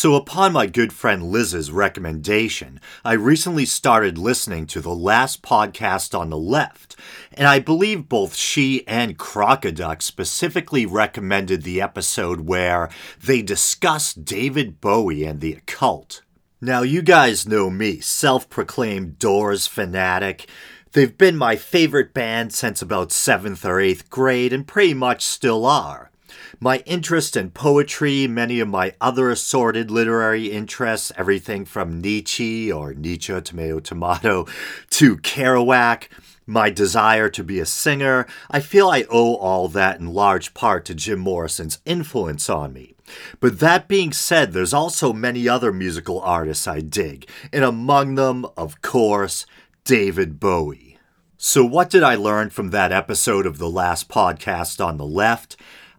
So, upon my good friend Liz's recommendation, I recently started listening to the last podcast on the left, and I believe both she and Crocoduck specifically recommended the episode where they discuss David Bowie and the occult. Now, you guys know me, self proclaimed Doors fanatic. They've been my favorite band since about 7th or 8th grade and pretty much still are. My interest in poetry, many of my other assorted literary interests, everything from Nietzsche or Nietzsche, tomato, tomato, to Kerouac, my desire to be a singer, I feel I owe all that in large part to Jim Morrison's influence on me. But that being said, there's also many other musical artists I dig, and among them, of course, David Bowie. So, what did I learn from that episode of the last podcast on the left?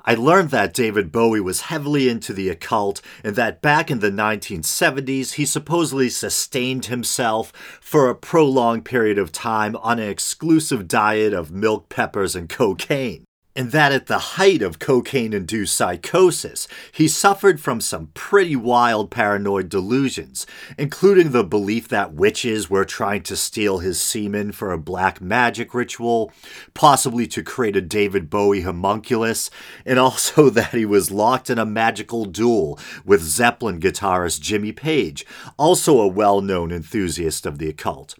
I learned that David Bowie was heavily into the occult and that back in the 1970s he supposedly sustained himself for a prolonged period of time on an exclusive diet of milk, peppers, and cocaine and that at the height of cocaine induced psychosis, he suffered from some pretty wild paranoid delusions, including the belief that witches were trying to steal his semen for a black magic ritual, possibly to create a David Bowie homunculus, and also that he was locked in a magical duel with Zeppelin guitarist Jimmy Page, also a well known enthusiast of the occult.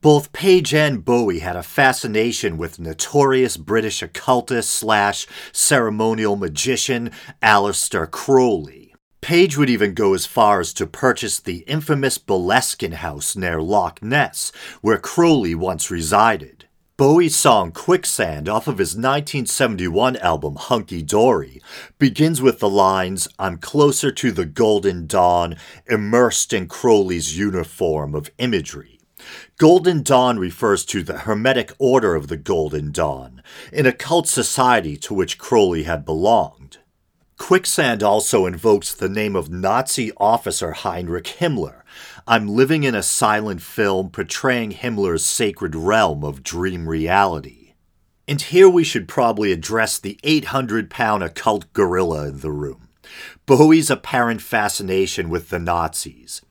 Both Page and Bowie had a fascination with notorious British occultist slash ceremonial magician Aleister Crowley. Page would even go as far as to purchase the infamous Boleskine house near Loch Ness, where Crowley once resided. Bowie's song Quicksand off of his 1971 album Hunky Dory begins with the lines, I'm closer to the golden dawn, immersed in Crowley's uniform of imagery. Golden Dawn refers to the Hermetic Order of the Golden Dawn, an occult society to which Crowley had belonged. Quicksand also invokes the name of Nazi officer Heinrich Himmler. I'm living in a silent film portraying Himmler's sacred realm of dream reality. And here we should probably address the 800 pound occult gorilla in the room Bowie's apparent fascination with the Nazis.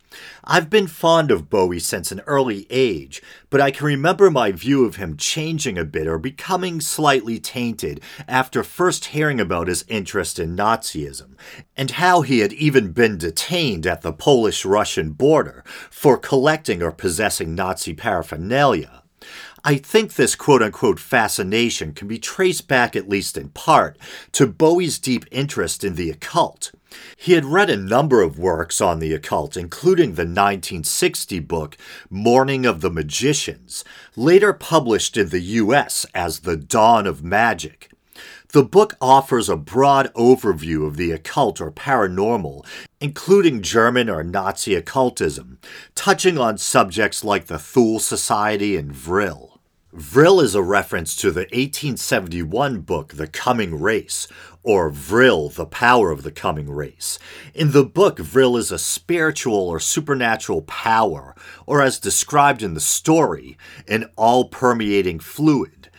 I've been fond of Bowie since an early age, but I can remember my view of him changing a bit or becoming slightly tainted after first hearing about his interest in Nazism, and how he had even been detained at the Polish Russian border for collecting or possessing Nazi paraphernalia. I think this quote unquote fascination can be traced back, at least in part, to Bowie's deep interest in the occult. He had read a number of works on the occult, including the 1960 book Morning of the Magicians, later published in the US as The Dawn of Magic. The book offers a broad overview of the occult or paranormal, including German or Nazi occultism, touching on subjects like the Thule Society and Vril. Vril is a reference to the 1871 book The Coming Race, or Vril, The Power of the Coming Race. In the book, Vril is a spiritual or supernatural power, or as described in the story, an all permeating fluid,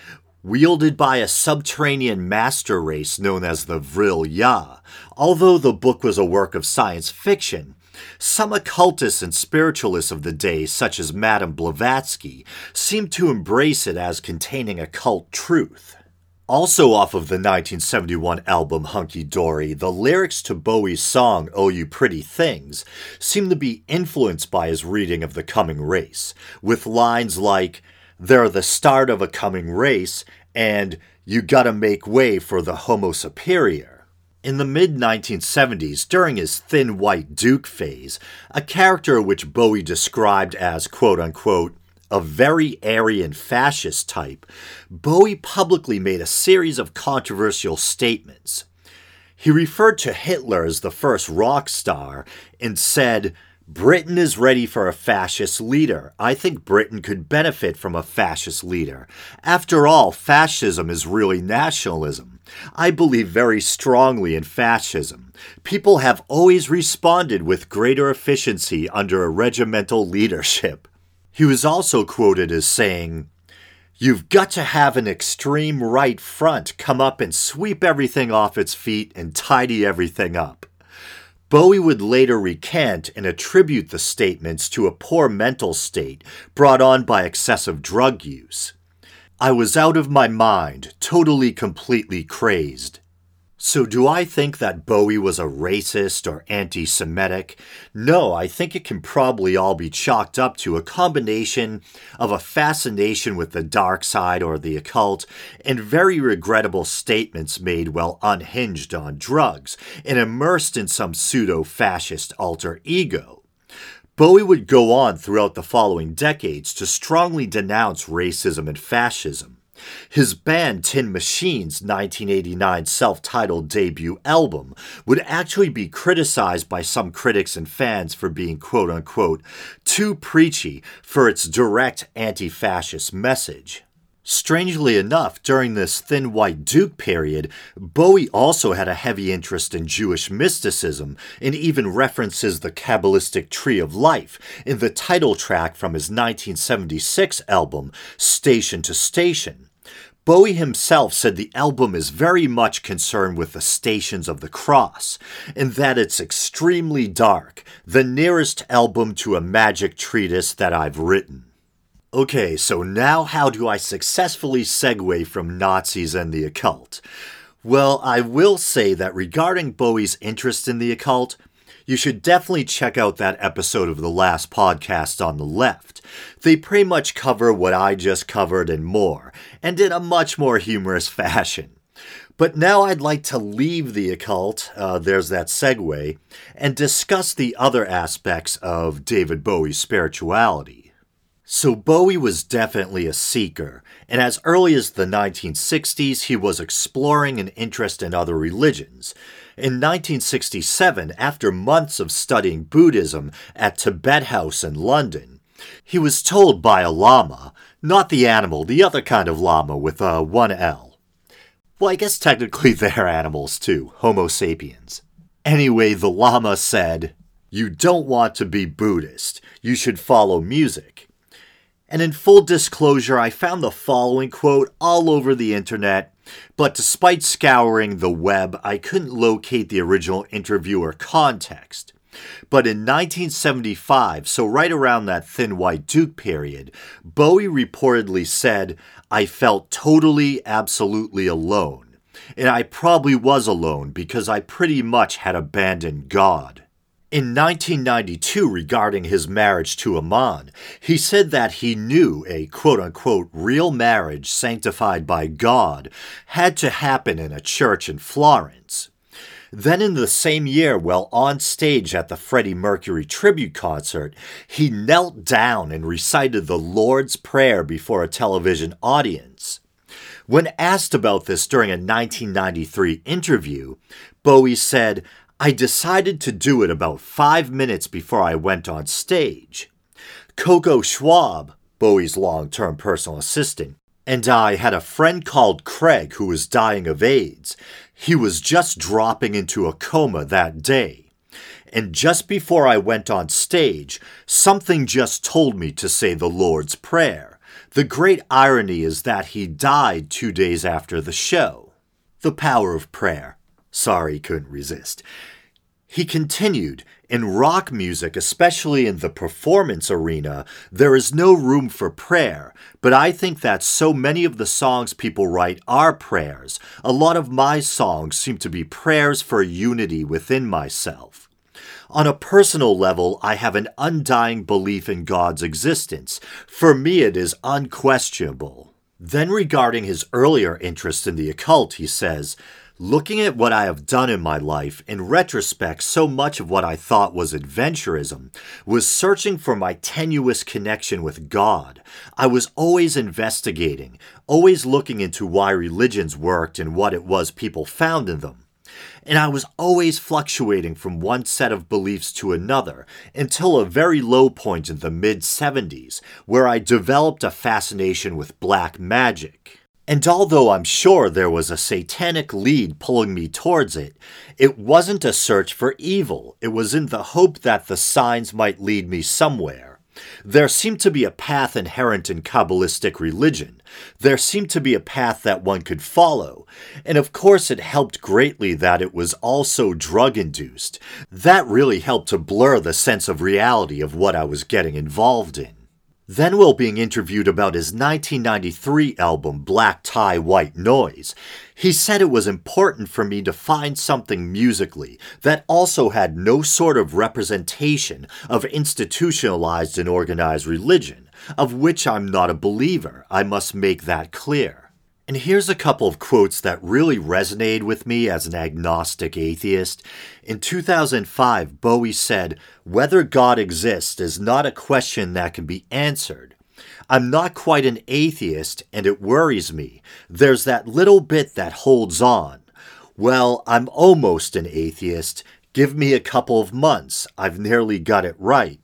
wielded by a subterranean master race known as the Vril Ya. Although the book was a work of science fiction, some occultists and spiritualists of the day, such as Madame Blavatsky, seem to embrace it as containing occult truth. Also, off of the 1971 album Hunky Dory, the lyrics to Bowie's song Oh You Pretty Things seem to be influenced by his reading of The Coming Race, with lines like, They're the start of a coming race, and You gotta make way for the Homo superior. In the mid 1970s, during his thin white Duke phase, a character which Bowie described as quote unquote a very Aryan fascist type, Bowie publicly made a series of controversial statements. He referred to Hitler as the first rock star and said, Britain is ready for a fascist leader. I think Britain could benefit from a fascist leader. After all, fascism is really nationalism. I believe very strongly in fascism. People have always responded with greater efficiency under a regimental leadership. He was also quoted as saying, You've got to have an extreme right front come up and sweep everything off its feet and tidy everything up. Bowie would later recant and attribute the statements to a poor mental state brought on by excessive drug use. I was out of my mind, totally completely crazed. So, do I think that Bowie was a racist or anti Semitic? No, I think it can probably all be chalked up to a combination of a fascination with the dark side or the occult and very regrettable statements made while unhinged on drugs and immersed in some pseudo fascist alter ego. Bowie would go on throughout the following decades to strongly denounce racism and fascism. His band Tin Machine's 1989 self titled debut album would actually be criticized by some critics and fans for being quote unquote too preachy for its direct anti fascist message. Strangely enough, during this Thin White Duke period, Bowie also had a heavy interest in Jewish mysticism and even references the Kabbalistic Tree of Life in the title track from his 1976 album, Station to Station. Bowie himself said the album is very much concerned with the Stations of the Cross, and that it's extremely dark, the nearest album to a magic treatise that I've written. Okay, so now how do I successfully segue from Nazis and the occult? Well, I will say that regarding Bowie's interest in the occult, you should definitely check out that episode of the last podcast on the left. They pretty much cover what I just covered and more, and in a much more humorous fashion. But now I'd like to leave the occult, uh, there's that segue, and discuss the other aspects of David Bowie's spirituality. So, Bowie was definitely a seeker, and as early as the 1960s, he was exploring an interest in other religions. In 1967, after months of studying Buddhism at Tibet House in London, he was told by a lama, not the animal, the other kind of llama with uh, a 1L. Well, I guess technically they're animals too, Homo sapiens. Anyway, the lama said, You don't want to be Buddhist. You should follow music. And in full disclosure, I found the following quote all over the internet but despite scouring the web, I couldn't locate the original interviewer context. But in 1975, so right around that Thin White Duke period, Bowie reportedly said, I felt totally, absolutely alone. And I probably was alone because I pretty much had abandoned God. In 1992, regarding his marriage to Iman, he said that he knew a quote unquote real marriage sanctified by God had to happen in a church in Florence. Then, in the same year, while on stage at the Freddie Mercury tribute concert, he knelt down and recited the Lord's Prayer before a television audience. When asked about this during a 1993 interview, Bowie said, I decided to do it about five minutes before I went on stage. Coco Schwab, Bowie's long term personal assistant, and I had a friend called Craig who was dying of AIDS. He was just dropping into a coma that day. And just before I went on stage, something just told me to say the Lord's Prayer. The great irony is that he died two days after the show. The power of prayer. Sorry, couldn't resist. He continued, in rock music, especially in the performance arena, there is no room for prayer, but I think that so many of the songs people write are prayers. A lot of my songs seem to be prayers for unity within myself. On a personal level, I have an undying belief in God's existence. For me, it is unquestionable. Then, regarding his earlier interest in the occult, he says, Looking at what I have done in my life, in retrospect, so much of what I thought was adventurism was searching for my tenuous connection with God. I was always investigating, always looking into why religions worked and what it was people found in them. And I was always fluctuating from one set of beliefs to another until a very low point in the mid 70s, where I developed a fascination with black magic. And although I'm sure there was a satanic lead pulling me towards it, it wasn't a search for evil. It was in the hope that the signs might lead me somewhere. There seemed to be a path inherent in Kabbalistic religion. There seemed to be a path that one could follow. And of course, it helped greatly that it was also drug induced. That really helped to blur the sense of reality of what I was getting involved in. Then while being interviewed about his 1993 album Black Tie White Noise, he said it was important for me to find something musically that also had no sort of representation of institutionalized and organized religion, of which I'm not a believer. I must make that clear. And here's a couple of quotes that really resonated with me as an agnostic atheist. In 2005, Bowie said, Whether God exists is not a question that can be answered. I'm not quite an atheist, and it worries me. There's that little bit that holds on. Well, I'm almost an atheist. Give me a couple of months. I've nearly got it right.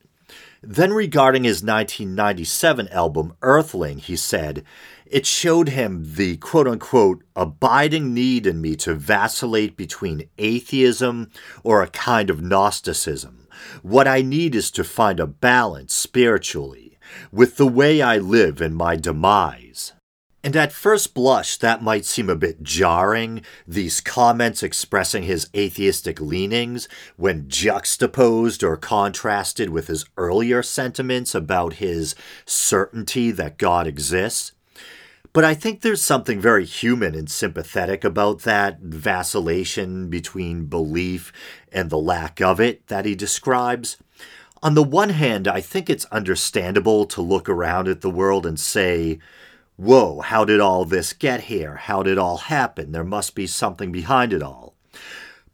Then, regarding his 1997 album Earthling, he said, It showed him the quote unquote abiding need in me to vacillate between atheism or a kind of Gnosticism. What I need is to find a balance spiritually with the way I live in my demise. And at first blush, that might seem a bit jarring, these comments expressing his atheistic leanings when juxtaposed or contrasted with his earlier sentiments about his certainty that God exists. But I think there's something very human and sympathetic about that vacillation between belief and the lack of it that he describes. On the one hand, I think it's understandable to look around at the world and say, whoa, how did all this get here? How did it all happen? There must be something behind it all.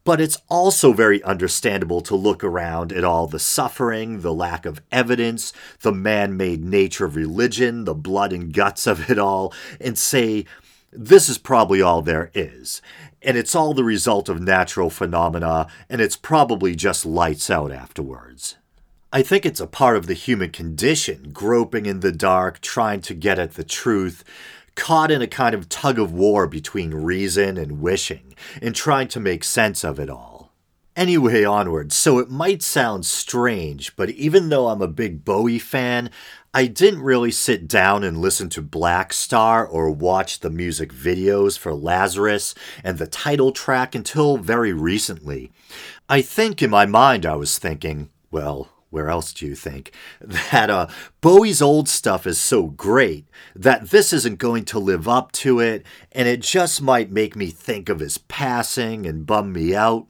But it's also very understandable to look around at all the suffering, the lack of evidence, the man made nature of religion, the blood and guts of it all, and say, this is probably all there is. And it's all the result of natural phenomena, and it's probably just lights out afterwards. I think it's a part of the human condition, groping in the dark, trying to get at the truth, caught in a kind of tug of war between reason and wishing, and trying to make sense of it all. Anyway, onward. So it might sound strange, but even though I'm a big Bowie fan, I didn't really sit down and listen to Blackstar or watch the music videos for Lazarus and the title track until very recently. I think in my mind I was thinking, well, where else do you think that uh, Bowie's old stuff is so great that this isn't going to live up to it, and it just might make me think of his passing and bum me out.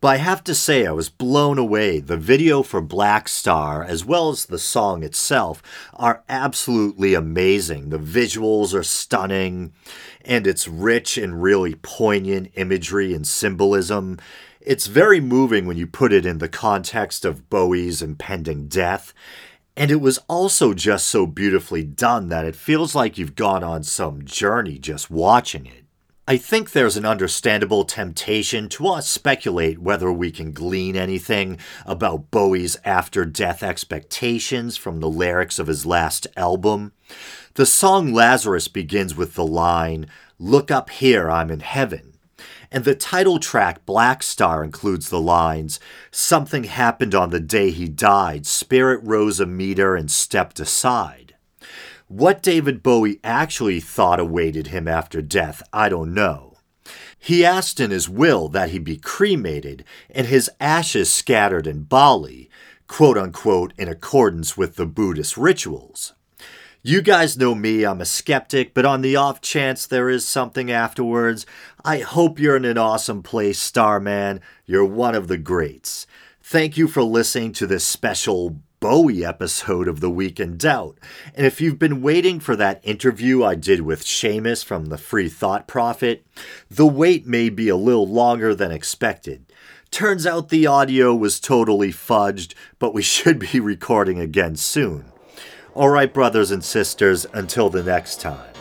But I have to say, I was blown away. The video for Blackstar, as well as the song itself, are absolutely amazing. The visuals are stunning, and it's rich and really poignant imagery and symbolism. It's very moving when you put it in the context of Bowie's impending death. And it was also just so beautifully done that it feels like you've gone on some journey just watching it. I think there's an understandable temptation to us speculate whether we can glean anything about Bowie's after death expectations from the lyrics of his last album. The song Lazarus begins with the line, Look up here, I'm in heaven. And the title track, Blackstar, includes the lines Something happened on the day he died. Spirit rose a meter and stepped aside. What David Bowie actually thought awaited him after death, I don't know. He asked in his will that he be cremated and his ashes scattered in Bali, quote unquote, in accordance with the Buddhist rituals. You guys know me, I'm a skeptic, but on the off chance there is something afterwards, I hope you're in an awesome place, Starman. You're one of the greats. Thank you for listening to this special Bowie episode of The Week in Doubt. And if you've been waiting for that interview I did with Seamus from the Free Thought Prophet, the wait may be a little longer than expected. Turns out the audio was totally fudged, but we should be recording again soon. All right, brothers and sisters, until the next time.